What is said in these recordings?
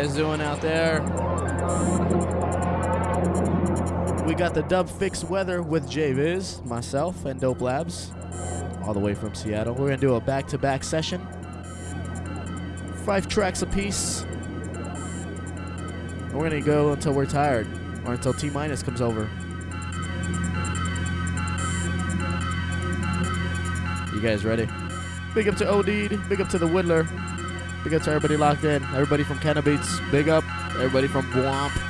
Guys doing out there? We got the dub fix weather with J Viz, myself, and Dope Labs, all the way from Seattle. We're gonna do a back-to-back session, five tracks apiece. We're gonna go until we're tired, or until T minus comes over. You guys ready? Big up to OD, big up to the Whittler, big up to everybody locked in, everybody from Cannabeats, big up, everybody from Womp.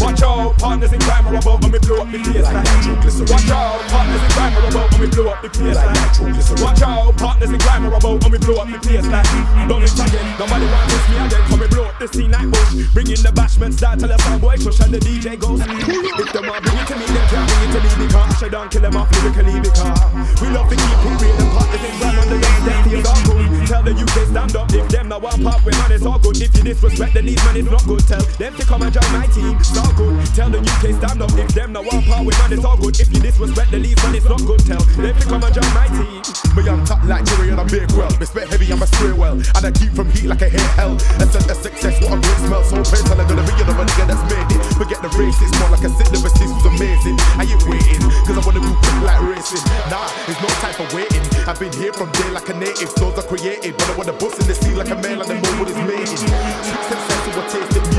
Watch out, partners in crime are about and we blow up the place like nitroglycerin. Watch out, partners in crime are about and we blow up the place like nitroglycerin. Watch out, partners in crime are about and we blow up the place like Done it again, nobody want to me again Come we blow up the scene like bush. Bring in the bashment start till the soundboy shush and the DJ goes If them want bring it to me, them can't bring it to me Because I don't kill them off lyrically because We love to keep it real and partners in crime on the next step feels all good. Tell the UK stand up if them not want pop with man it's all good. If you disrespect the needs man it's not good. Tell them to come and join my team, it's all good Tell the UK stand up if them now want pop with man it's all good If you disrespect the leads man it's not good Tell them to come and join my team Me I'm top like Jerry and I bake well. Respect heavy, I'm a spray well. And I keep from heat like a hate hell. Essence of success, what a great smell. So praise and I'm gonna be nigga that's made it. Forget the race, it's more like a sit never cease was amazing. I ain't waiting, cause I wanna move quick like racing. Nah, there's no time for waiting. I've been here from day like a native. Souls are created, but I wanna bust in the sea like a man and the mobile is. Sweet success of a taste, me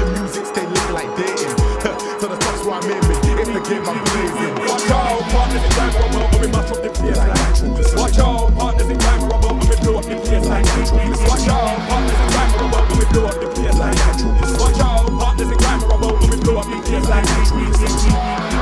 the game I'm blazing. Watch out, partners in are about and we mash up the place like Watch out, partners in crime are about and we blow up the place like Watch out, partners in are about and we blow up the place like Watch out, partners in are about and we blow up the place like Like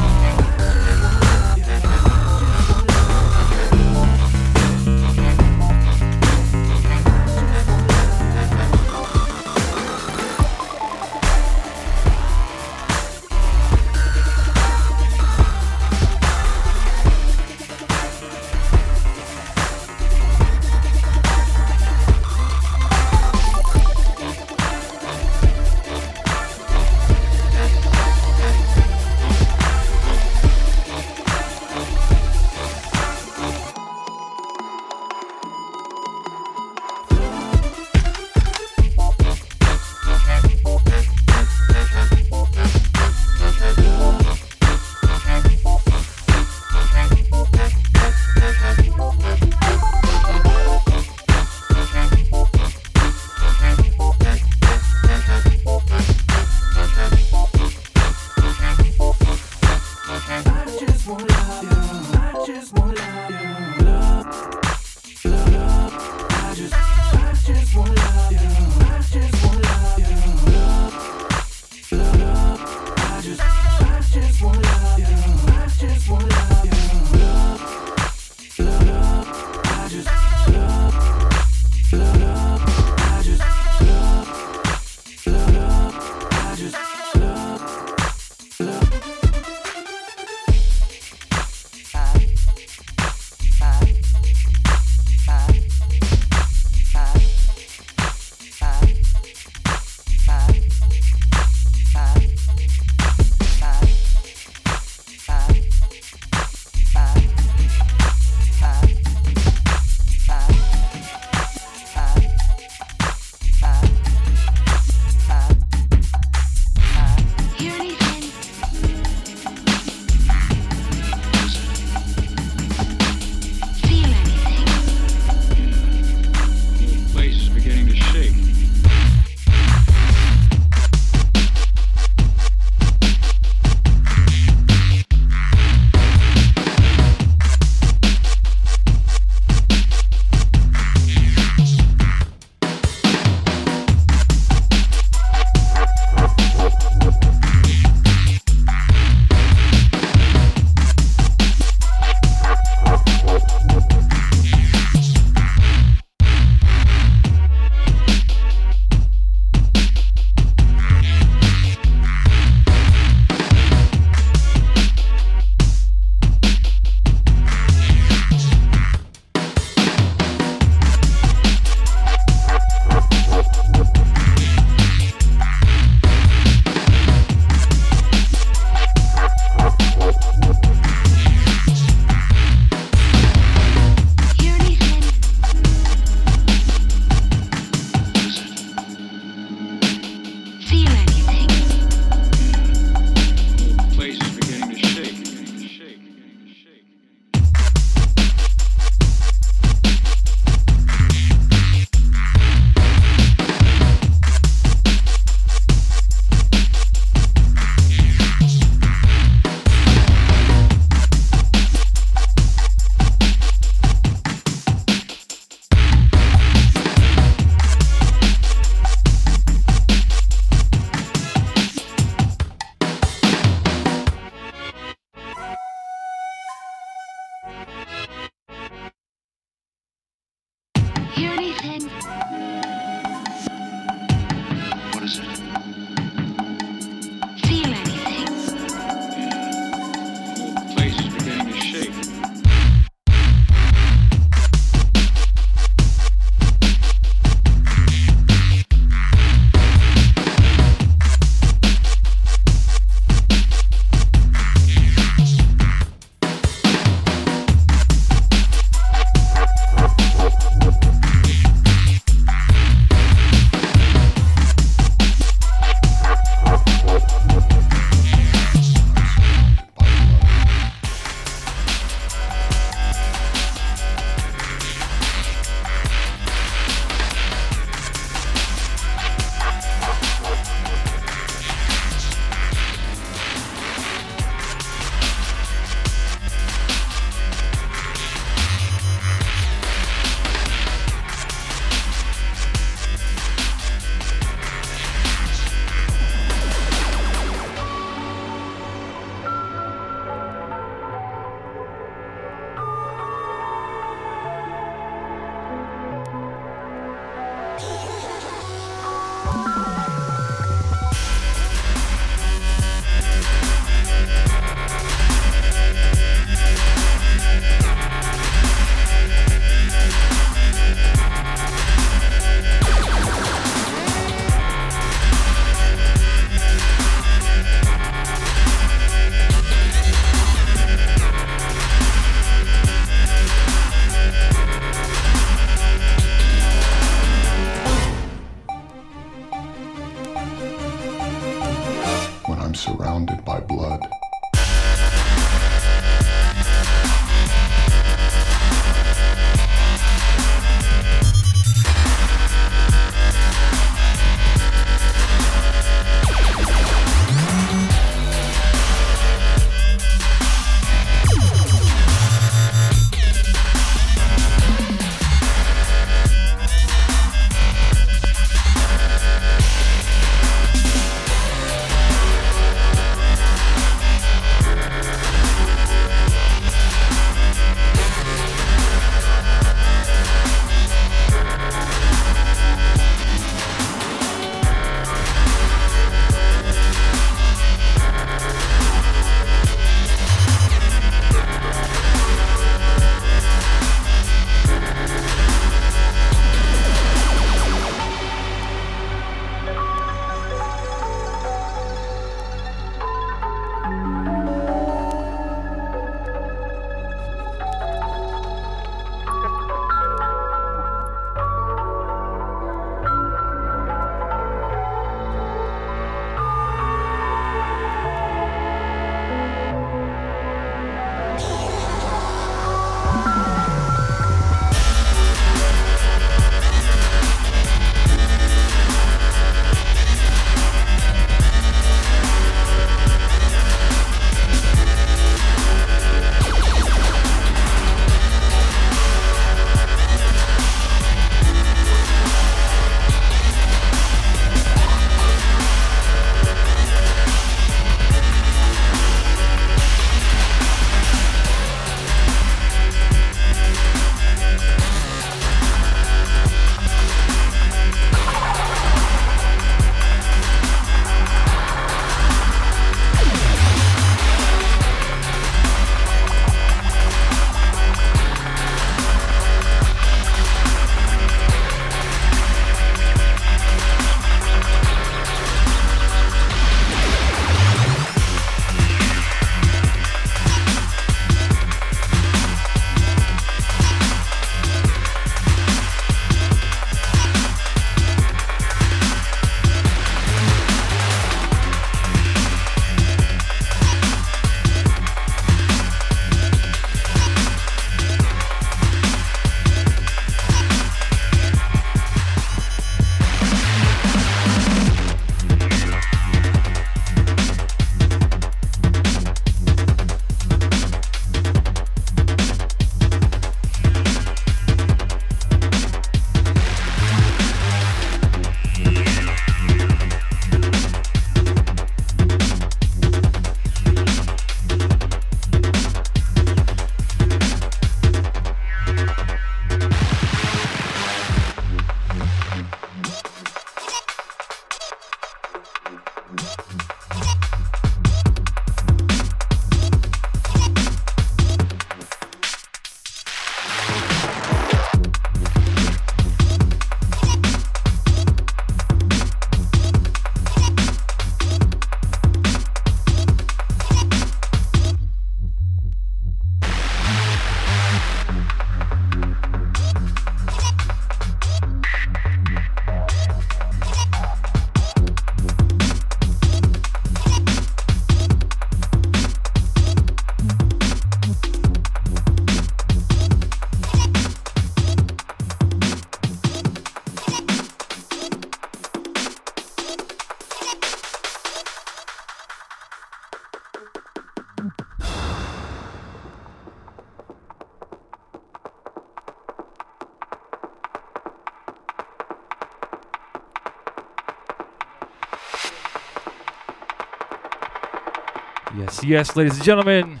yes, ladies and gentlemen,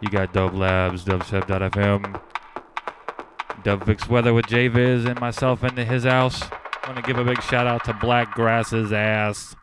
you got Dub Labs, dubstep.fm, Dubfix Weather with JViz and myself into his house. I want to give a big shout out to Black Grass's ass.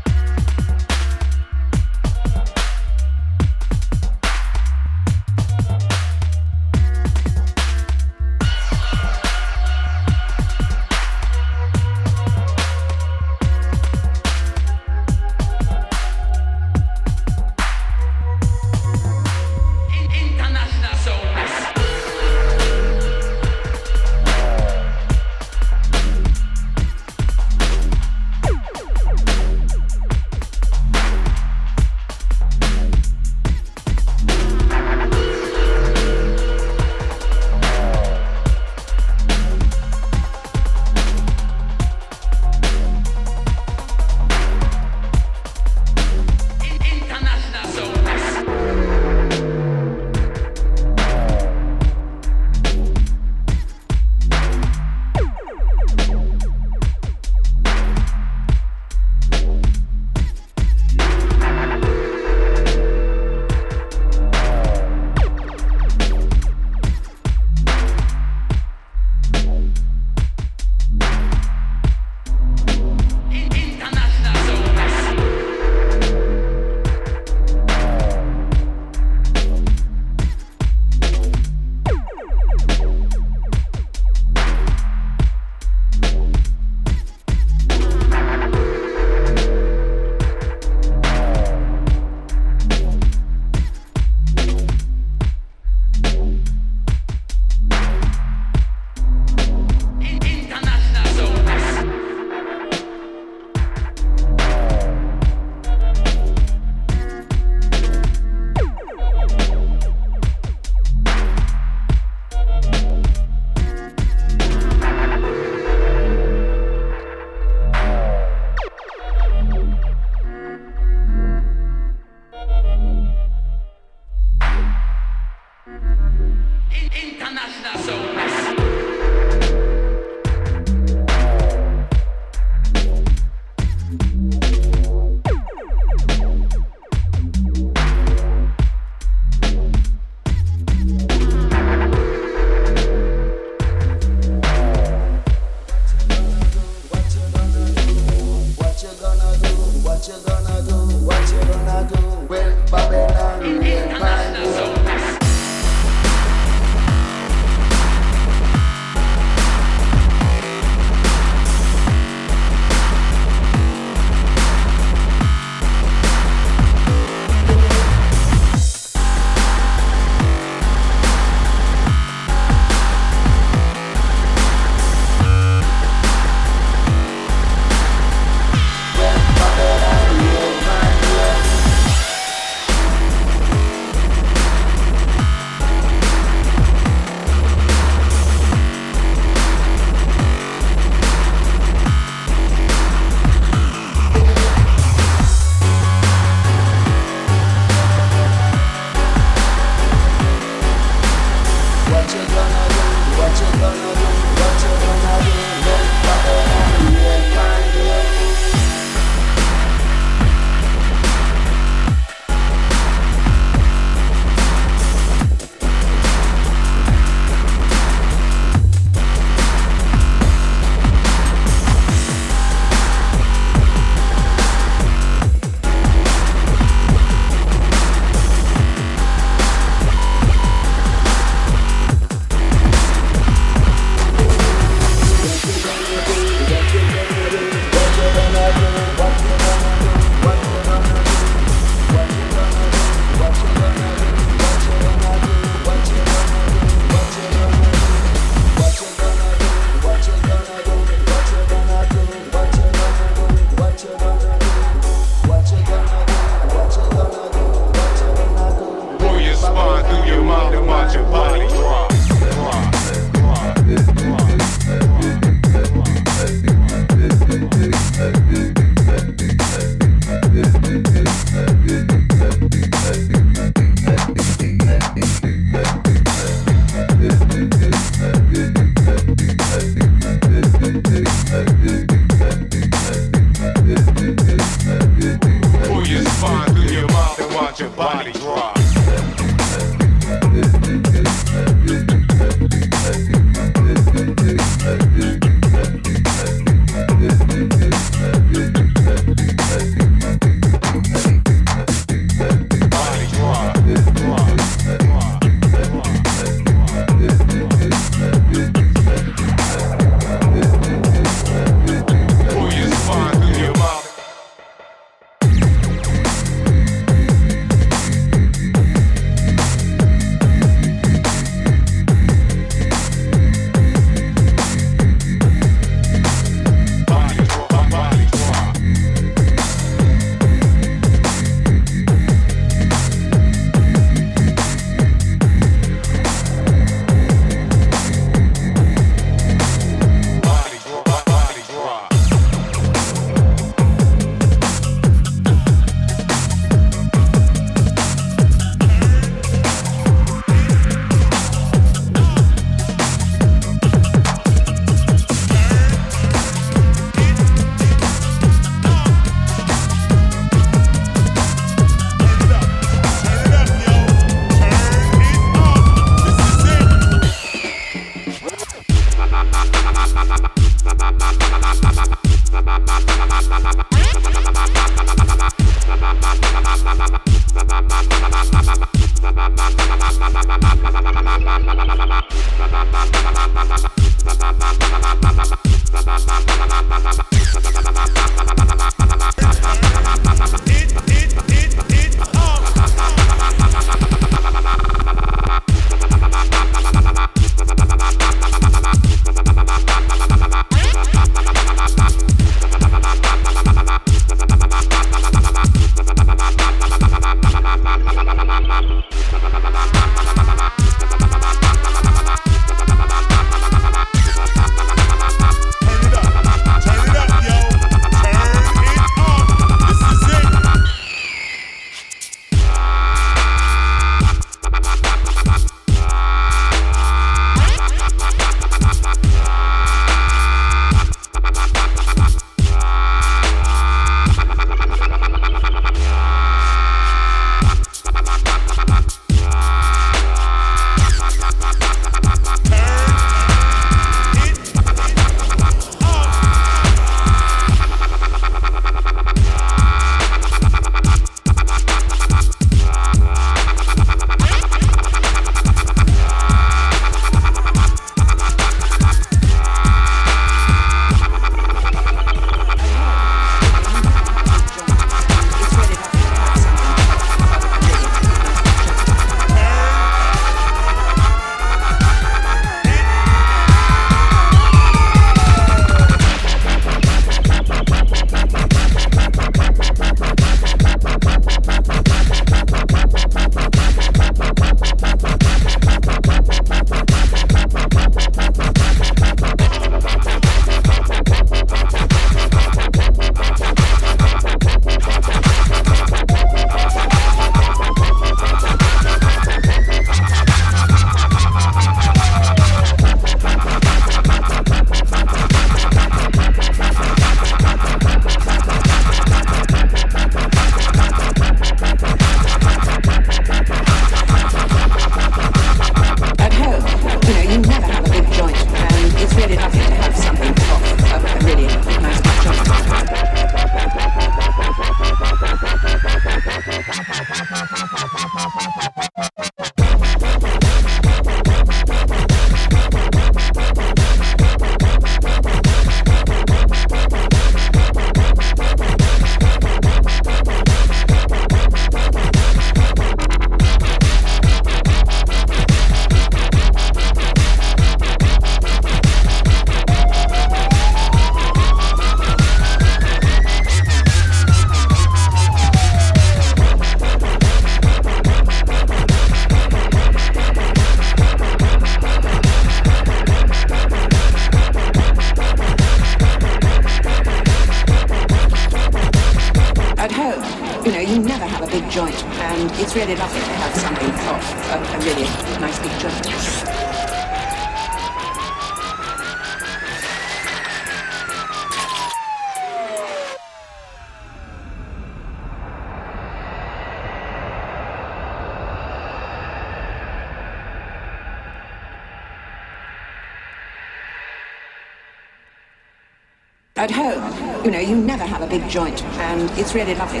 And it's really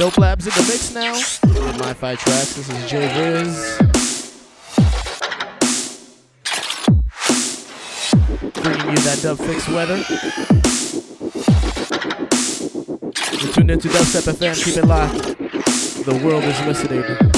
Dope Labs in the mix now. My five tracks. This is Jay Viz. Bringing you that dub fix weather. You're tuned into Dubstep FM. Keep it locked. The world is listening.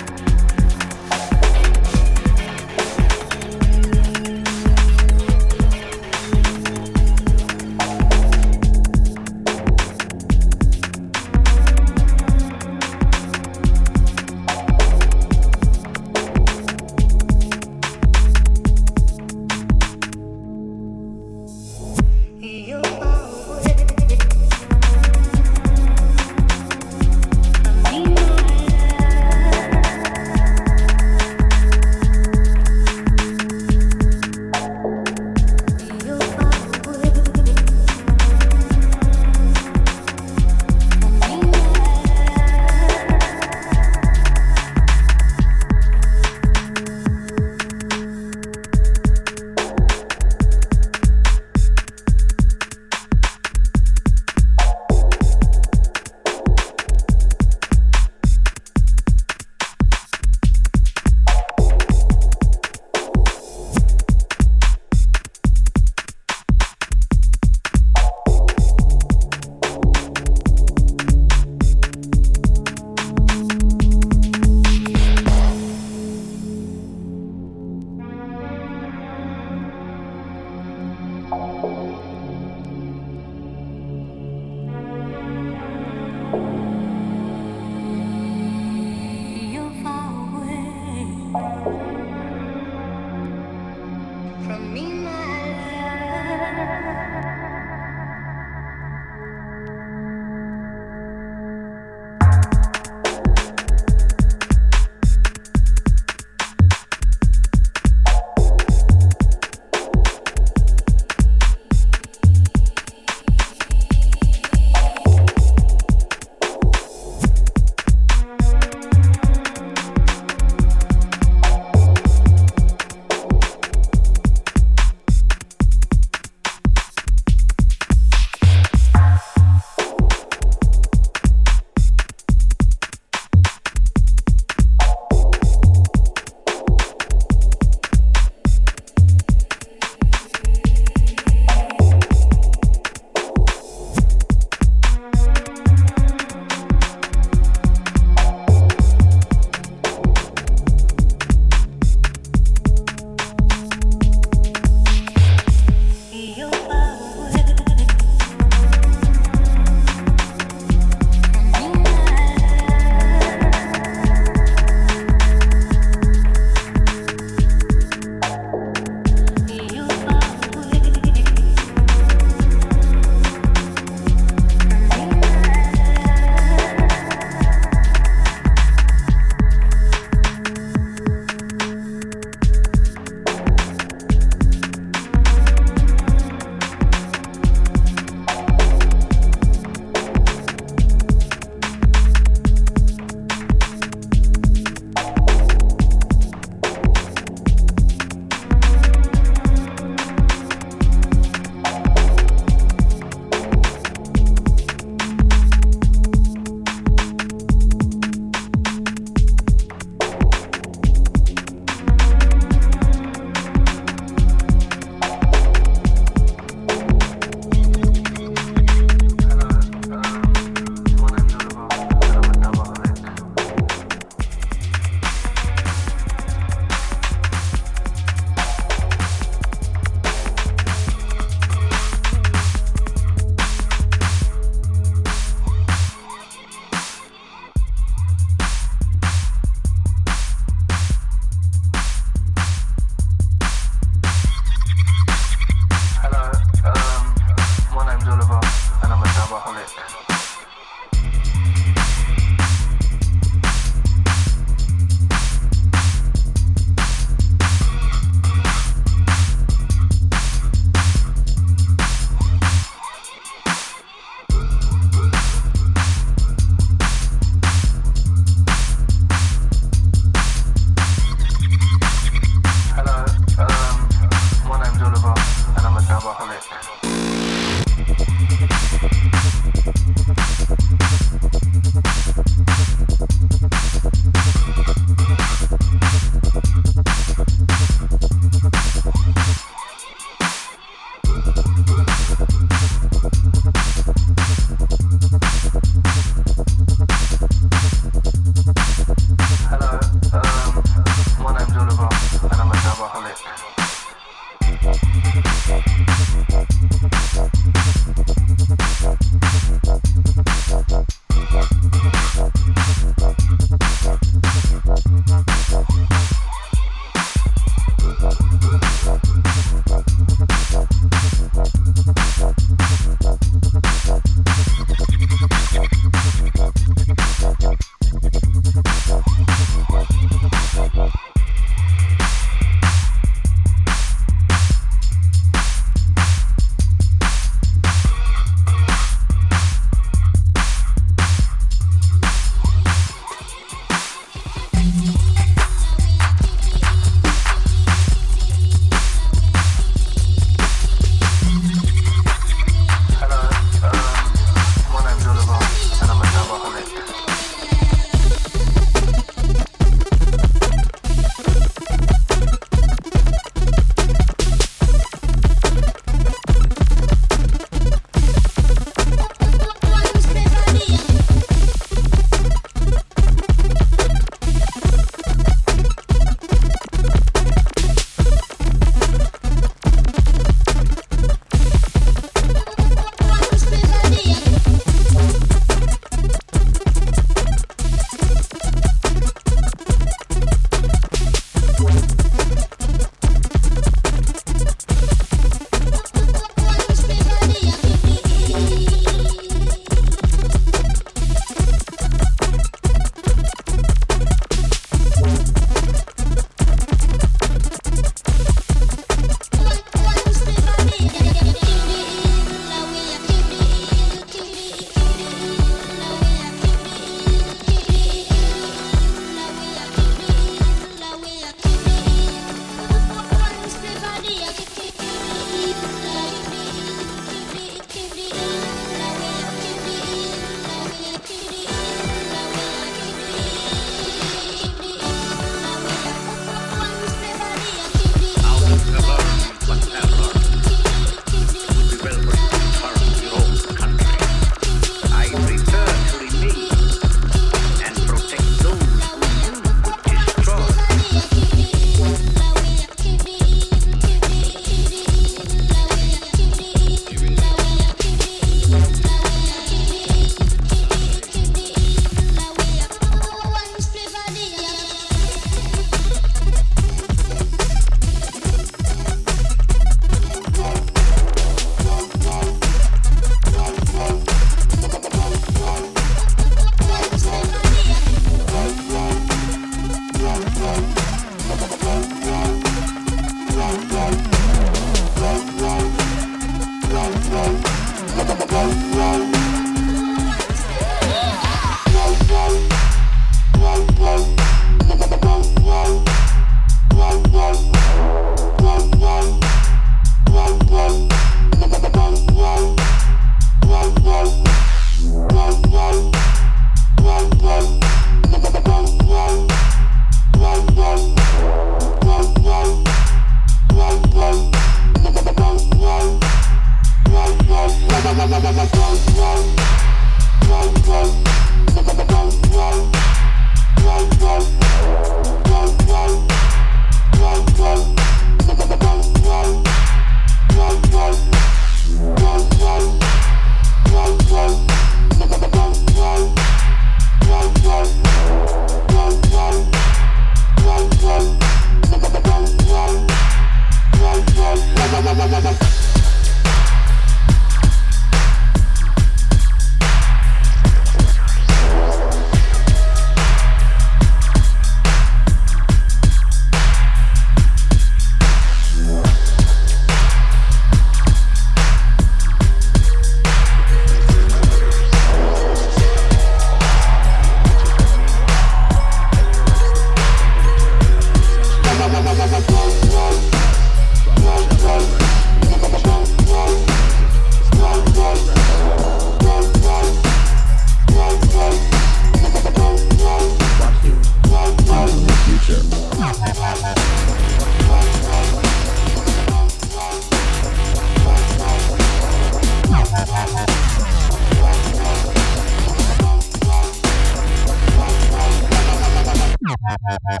Ha ha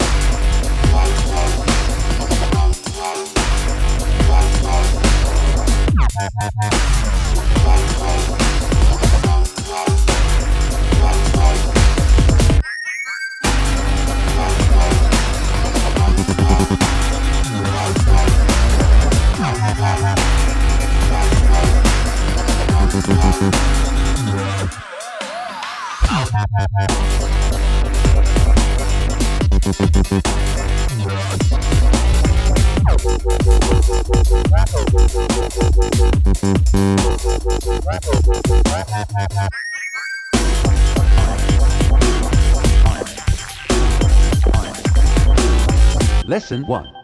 Jackson 1.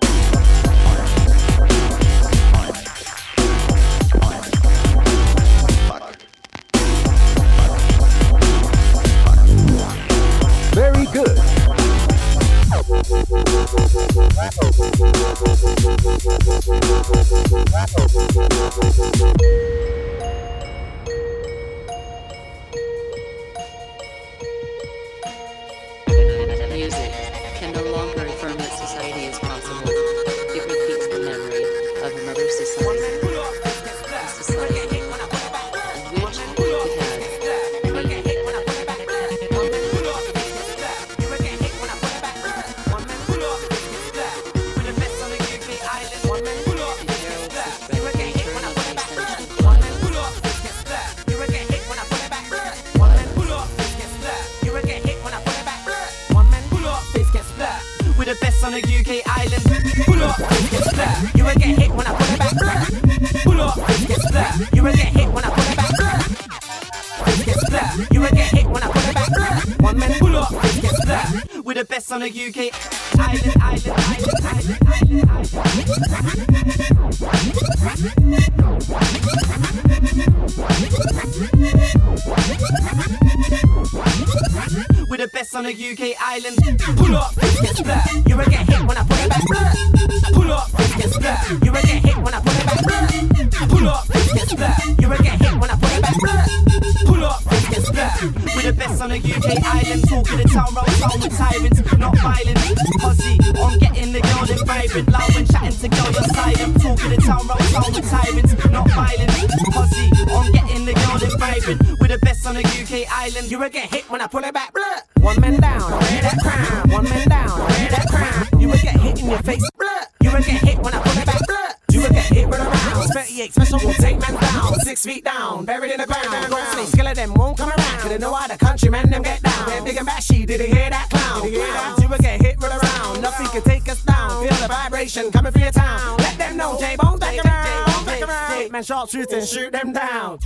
Wall and shoot them down.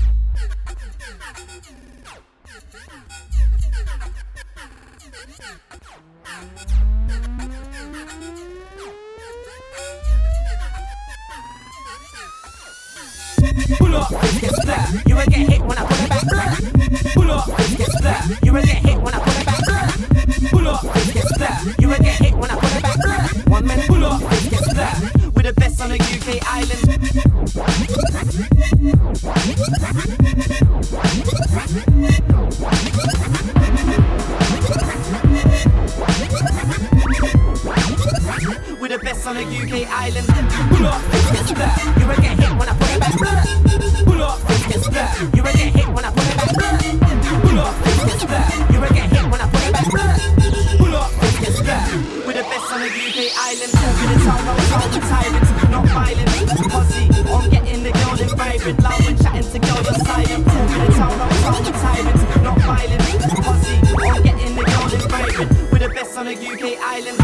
UK island. Pull up, it's that. You will get hit when I put it back. Pull up, it's that. You will get hit when I put it back. Pull up, it's that. You will get hit when I put it back. Pull up, it's that. We're the best on the UK island. Talking the town, no town with tyrants, not violent. Posse, I'm getting the girls in vibrant. Love when chatting to girls, I'm silent. Talking the town, no town with tyrants, not violent. Posse, I'm getting the girls in vibrant. We're the best on the UK island.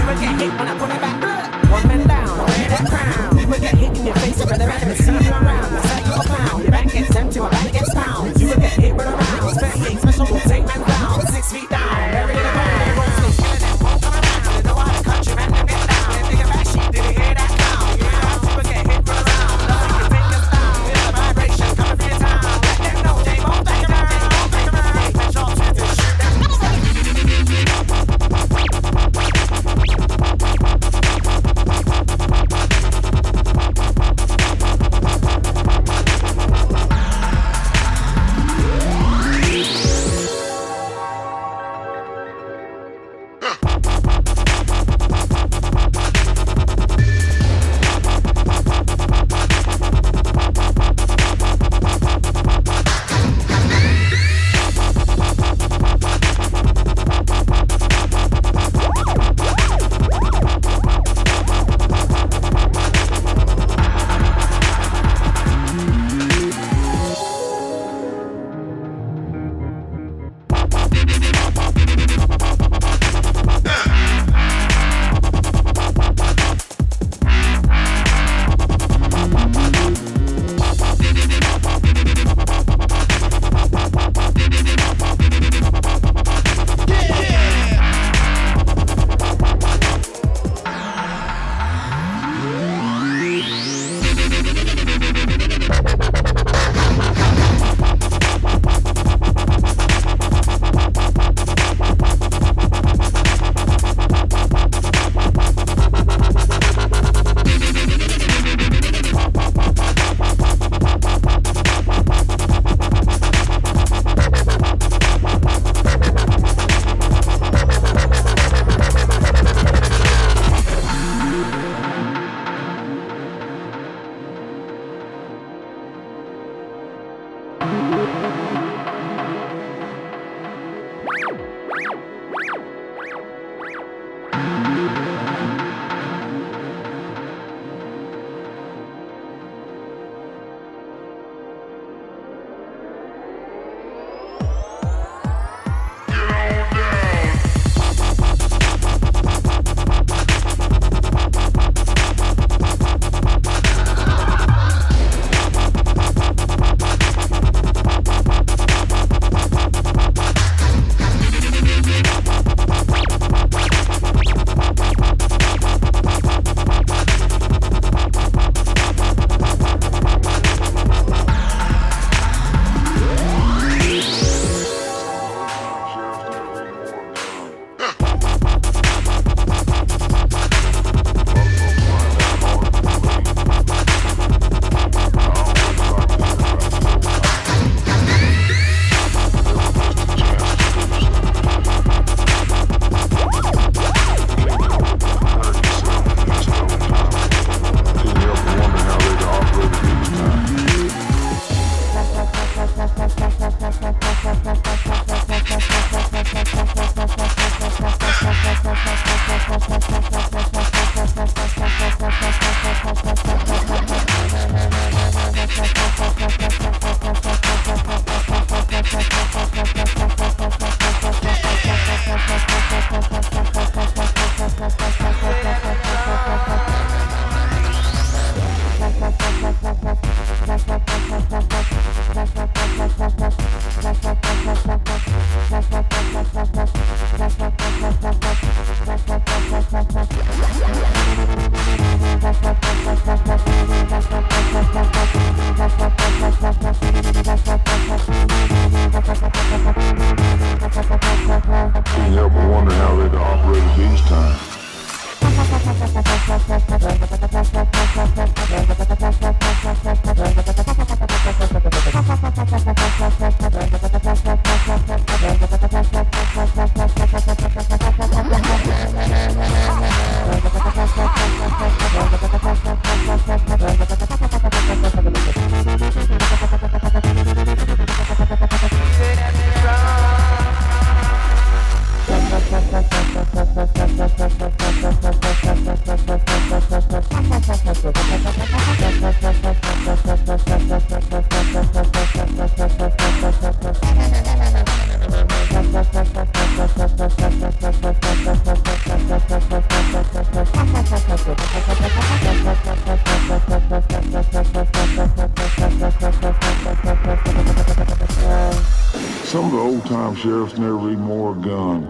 Sheriffs never wore a gun.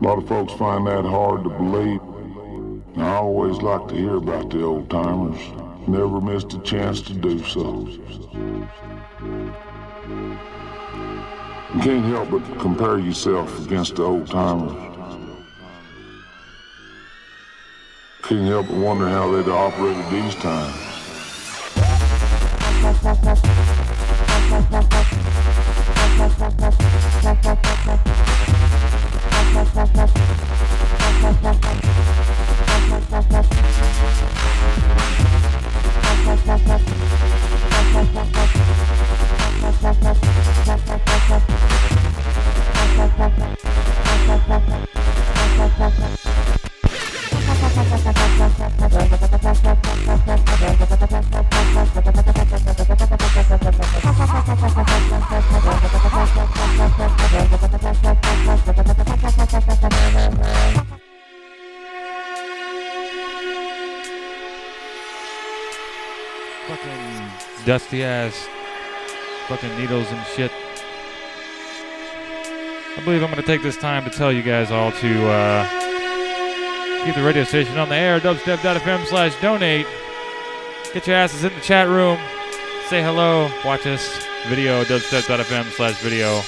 A lot of folks find that hard to believe. And I always like to hear about the old timers. Never missed a chance to do so. You can't help but compare yourself against the old timers. Can't help but wonder how they'd operated these times. Dusty ass. Fucking needles and shit. I believe I'm going to take this time to tell you guys all to uh, keep the radio station on the air. Dubstep.fm slash donate. Get your asses in the chat room. Say hello. Watch us. Video. Dubstep.fm slash video.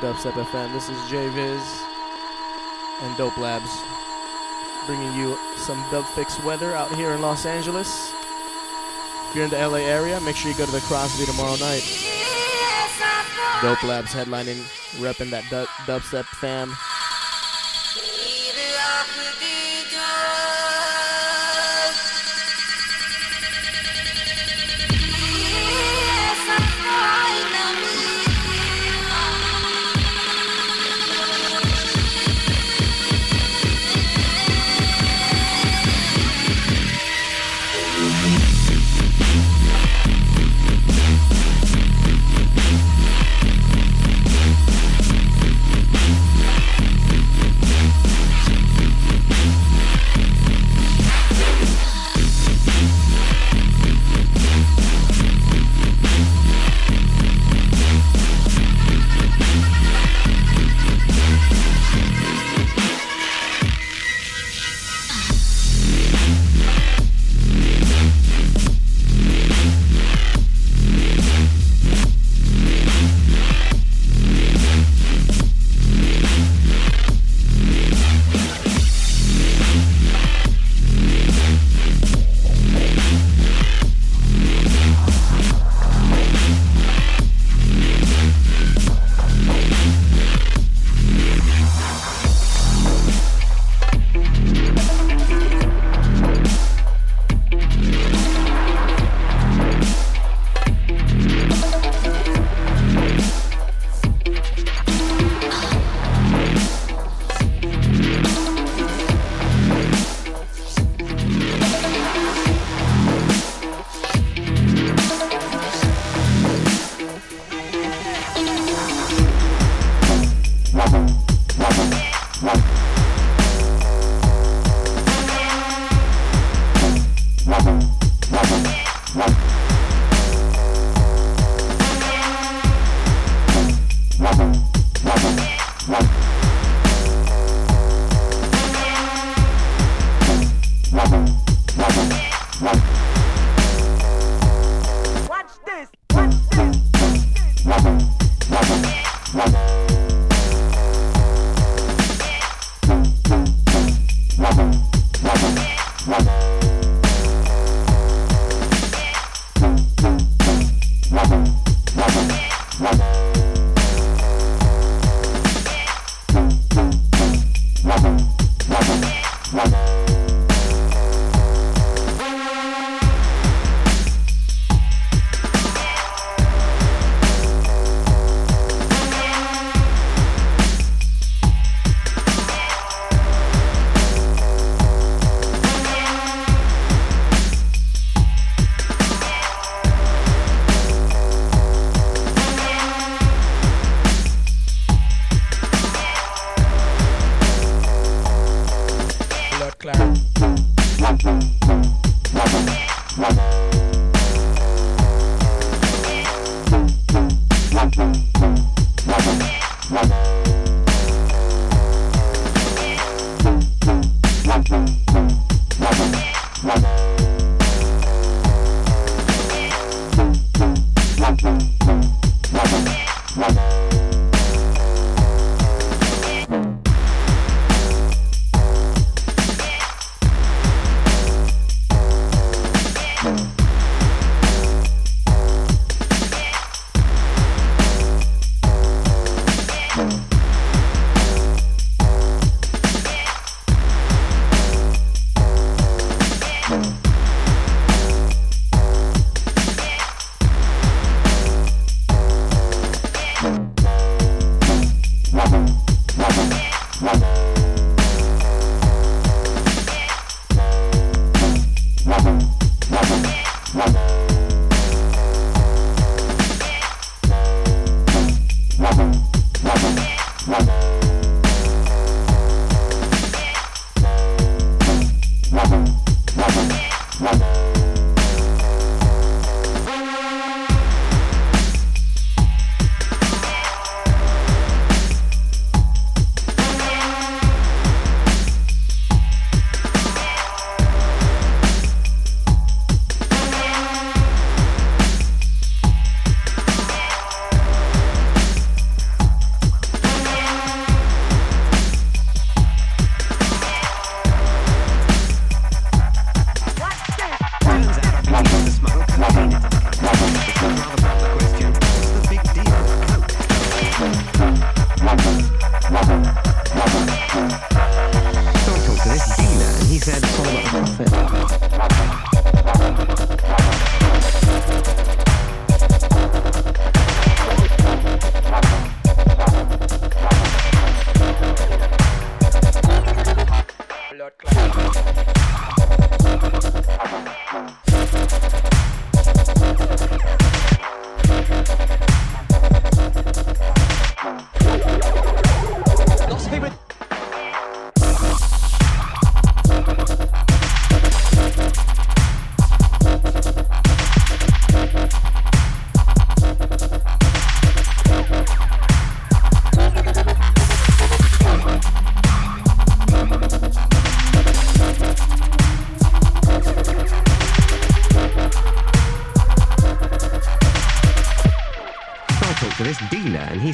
Dubstep FM. This is J Viz and Dope Labs bringing you some dub fix weather out here in Los Angeles. If you're in the LA area, make sure you go to the Crosby tomorrow night. Dope Labs headlining, repping that du- dubstep fam.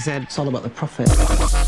It's all about the profit.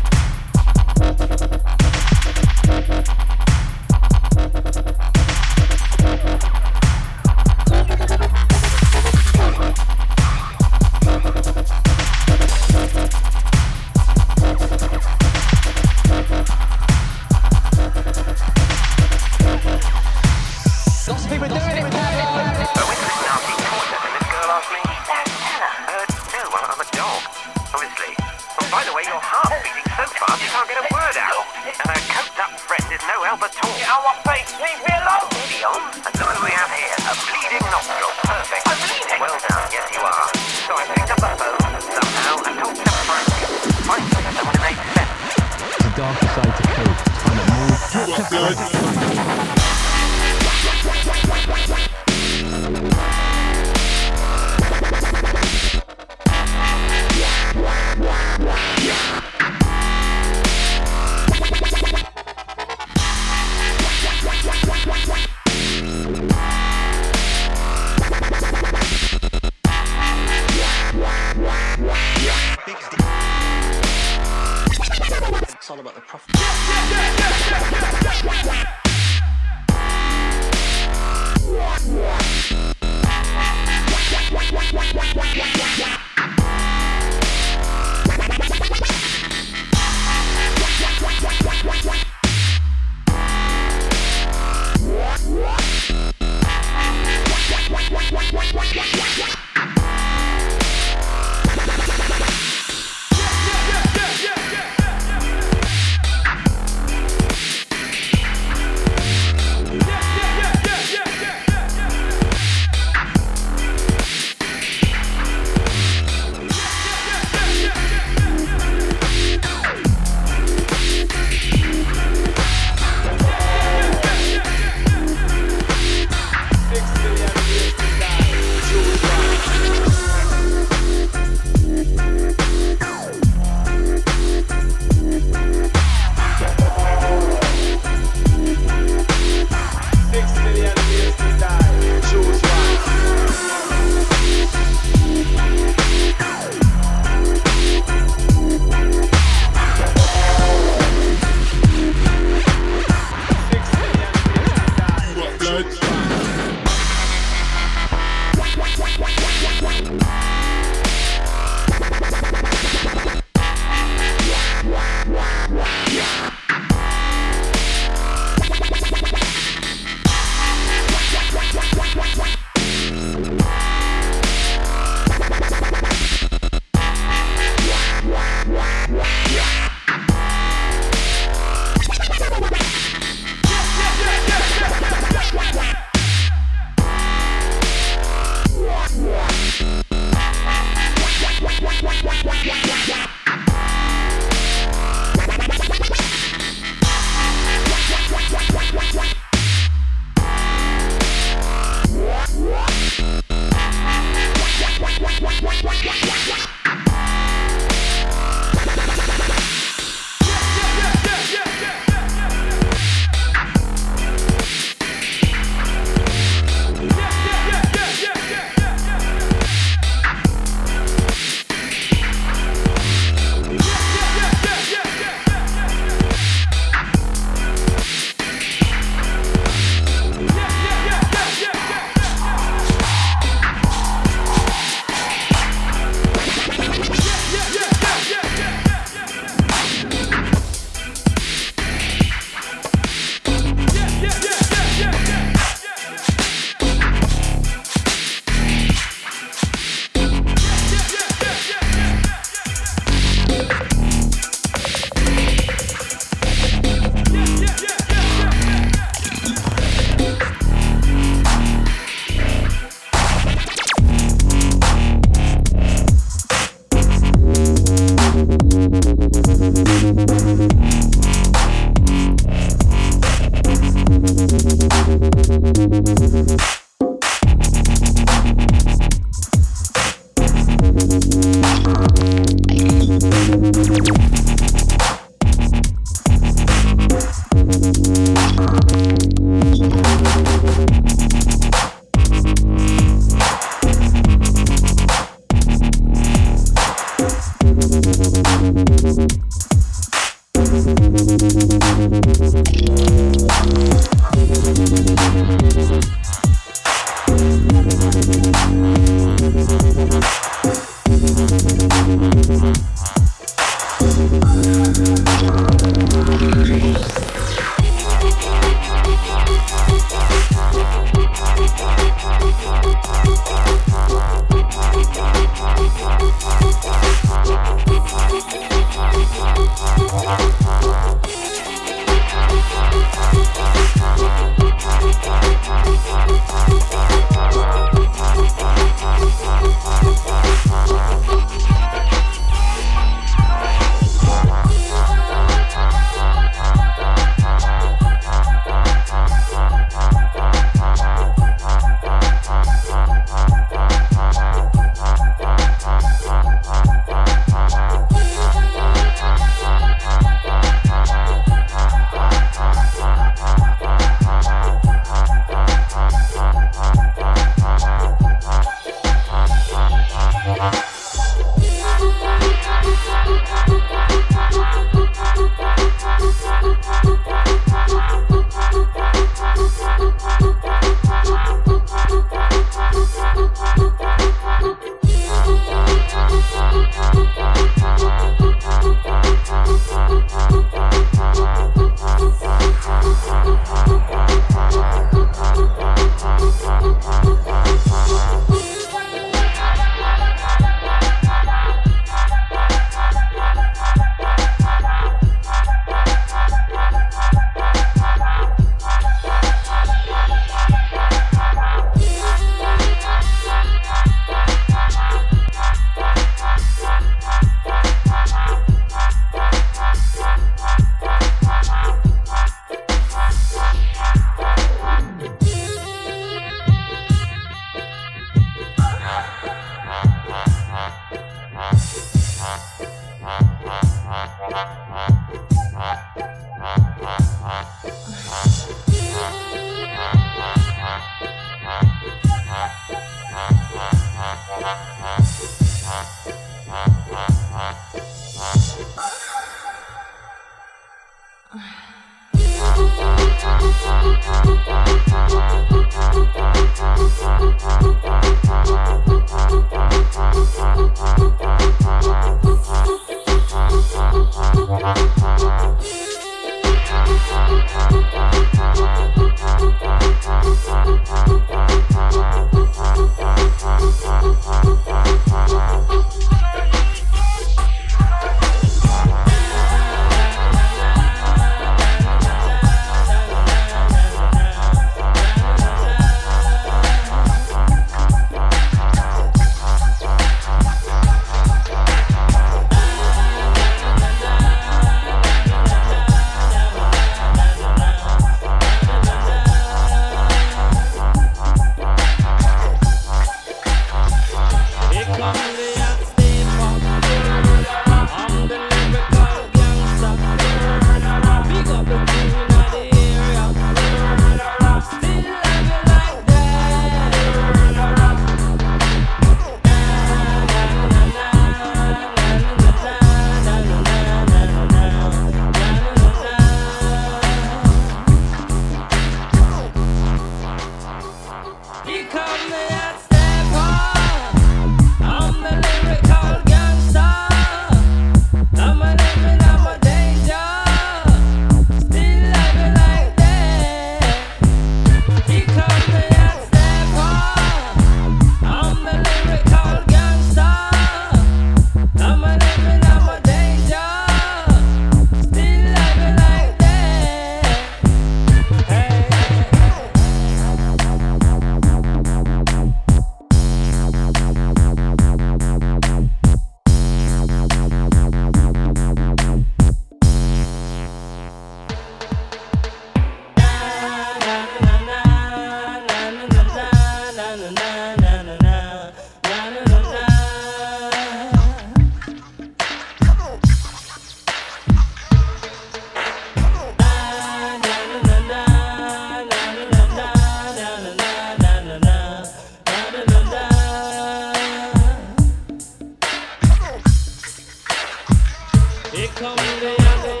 It comes the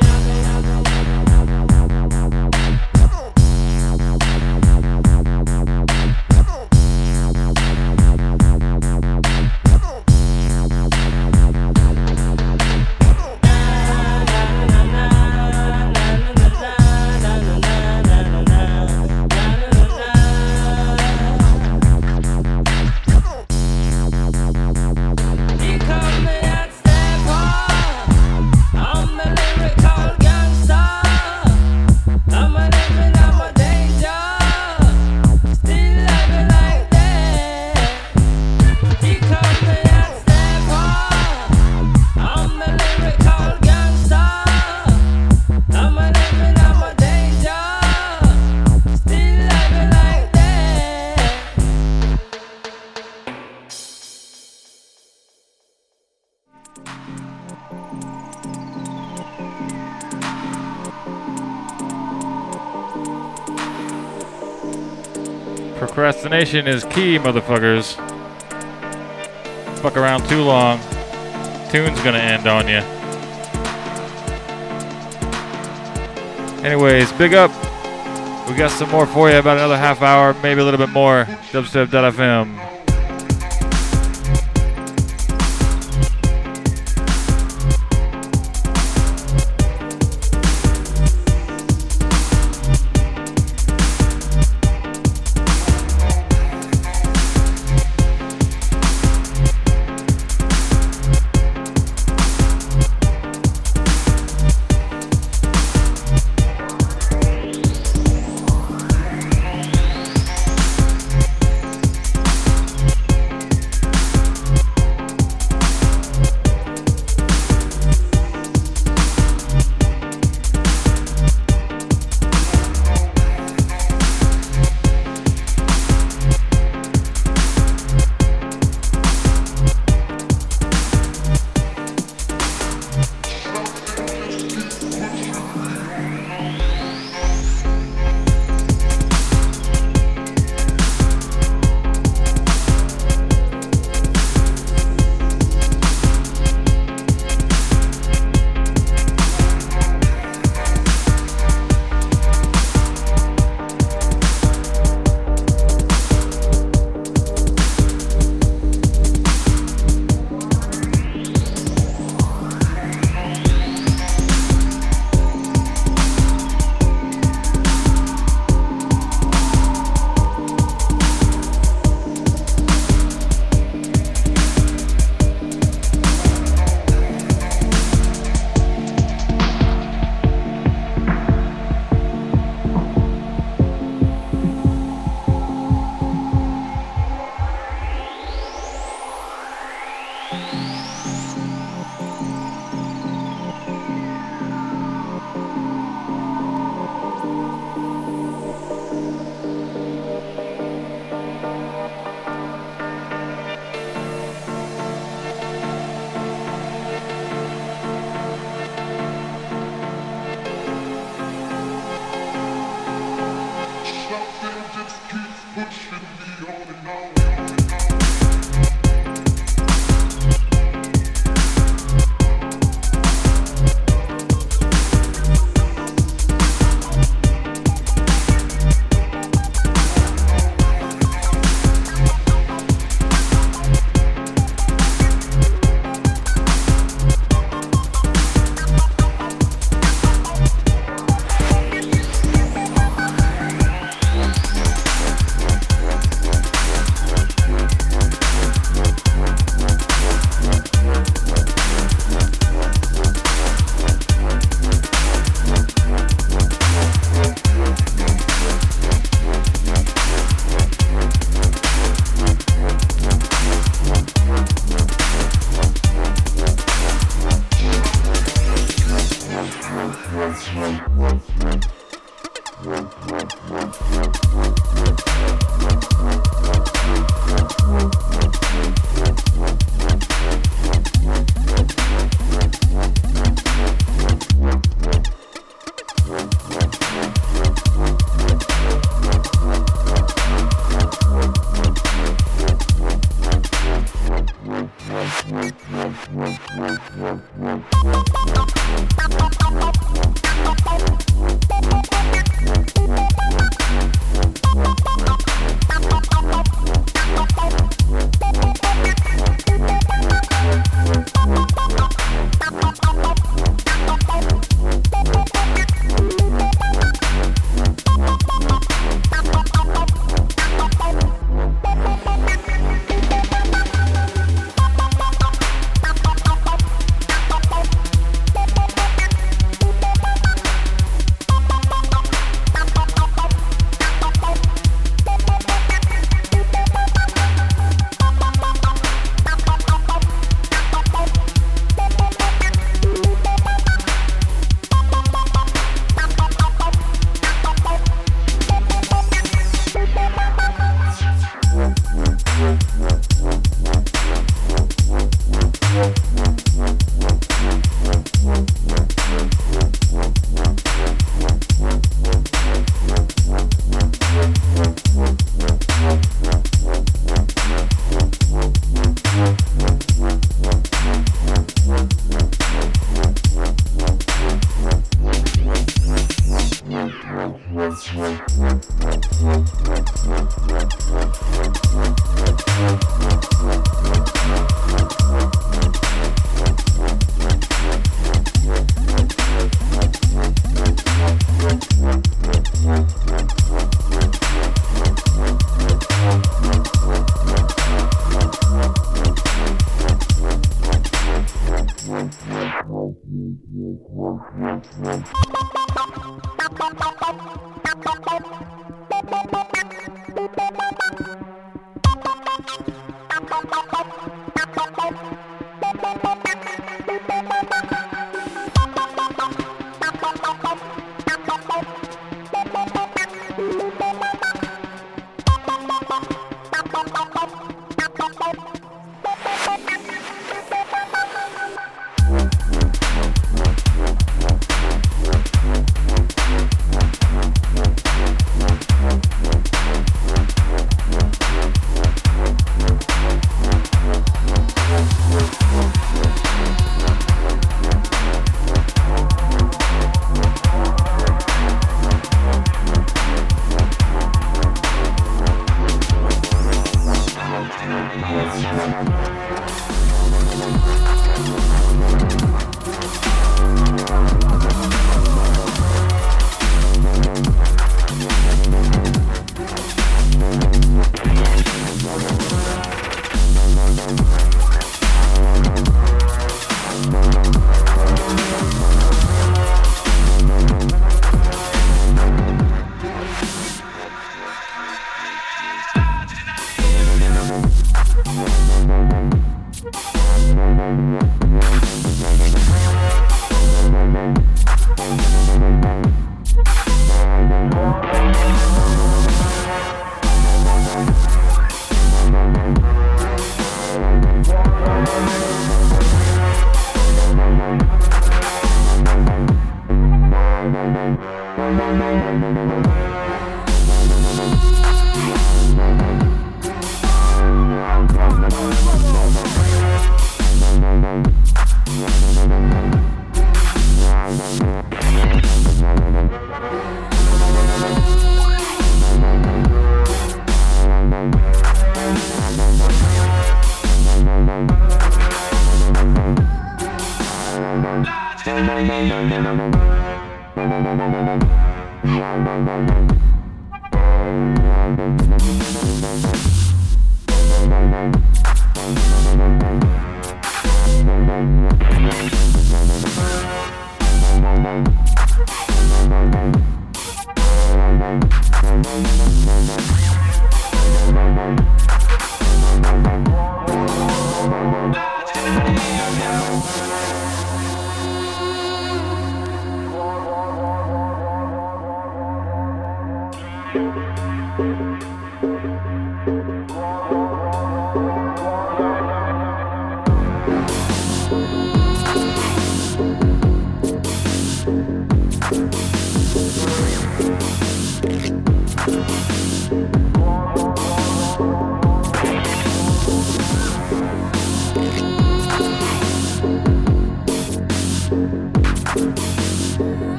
Procrastination is key, motherfuckers. Fuck around too long. Tune's gonna end on you. Anyways, big up. We got some more for you, about another half hour, maybe a little bit more. Dubstep.fm.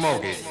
that shit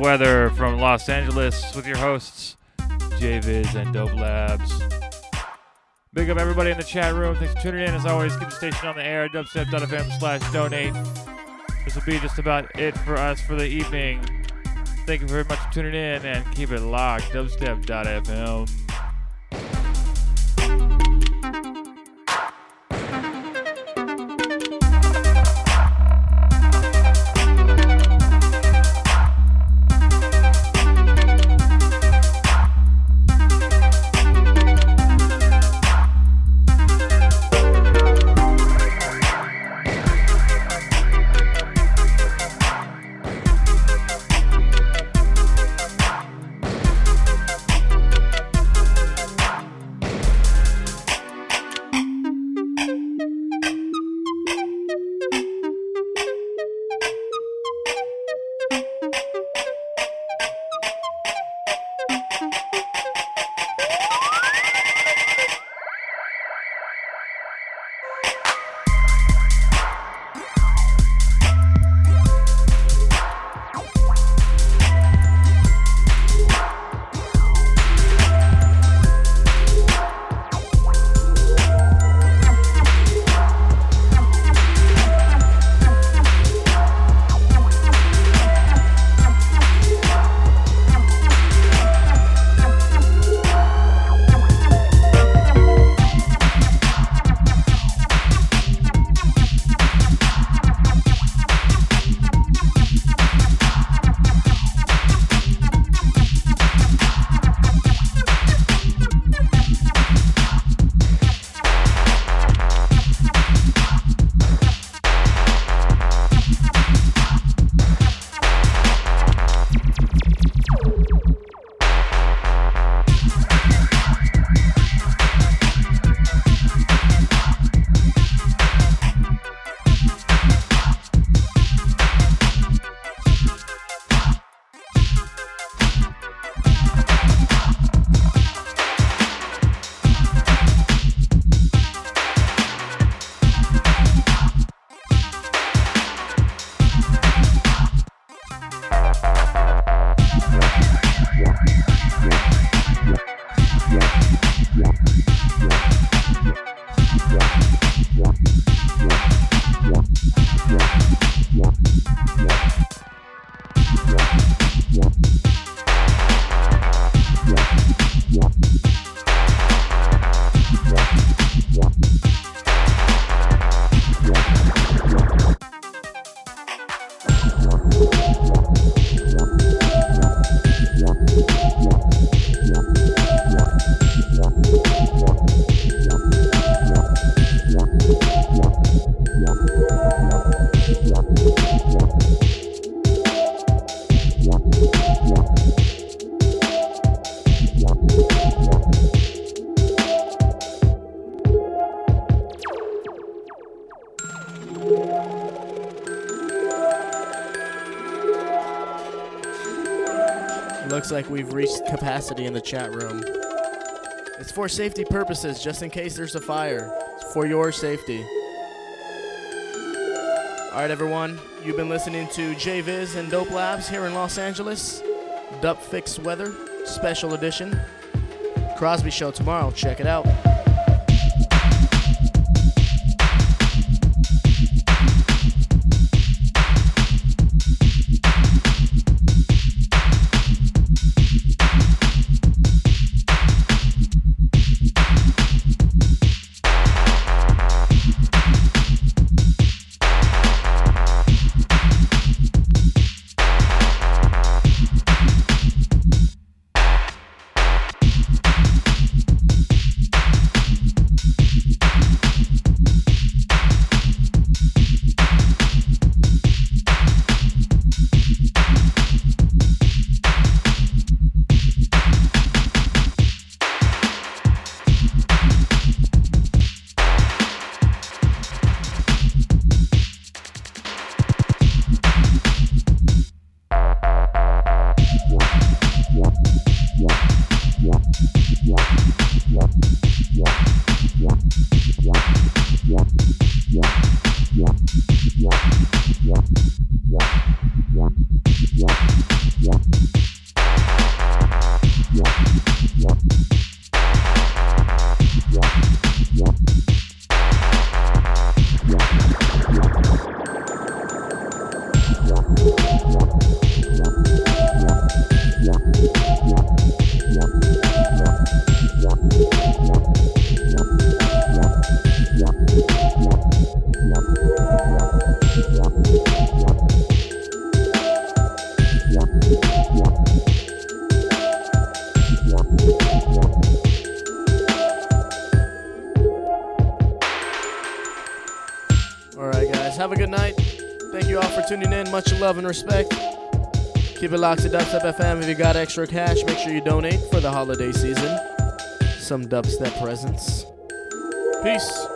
Weather from Los Angeles with your hosts, JViz and Dope Labs. Big up everybody in the chat room. Thanks for tuning in. As always, keep the station on the air, at dubstep.fm slash donate. This will be just about it for us for the evening. Thank you very much for tuning in and keep it locked. Dubstep.fm. capacity in the chat room. It's for safety purposes, just in case there's a fire. It's for your safety. All right, everyone. You've been listening to JViz and Dope Labs here in Los Angeles. Dub Fix Weather, special edition. Crosby Show tomorrow. Check it out. Love and respect. Keep it locked to Dubstep FM. If you got extra cash, make sure you donate for the holiday season. Some dubstep presents. Peace.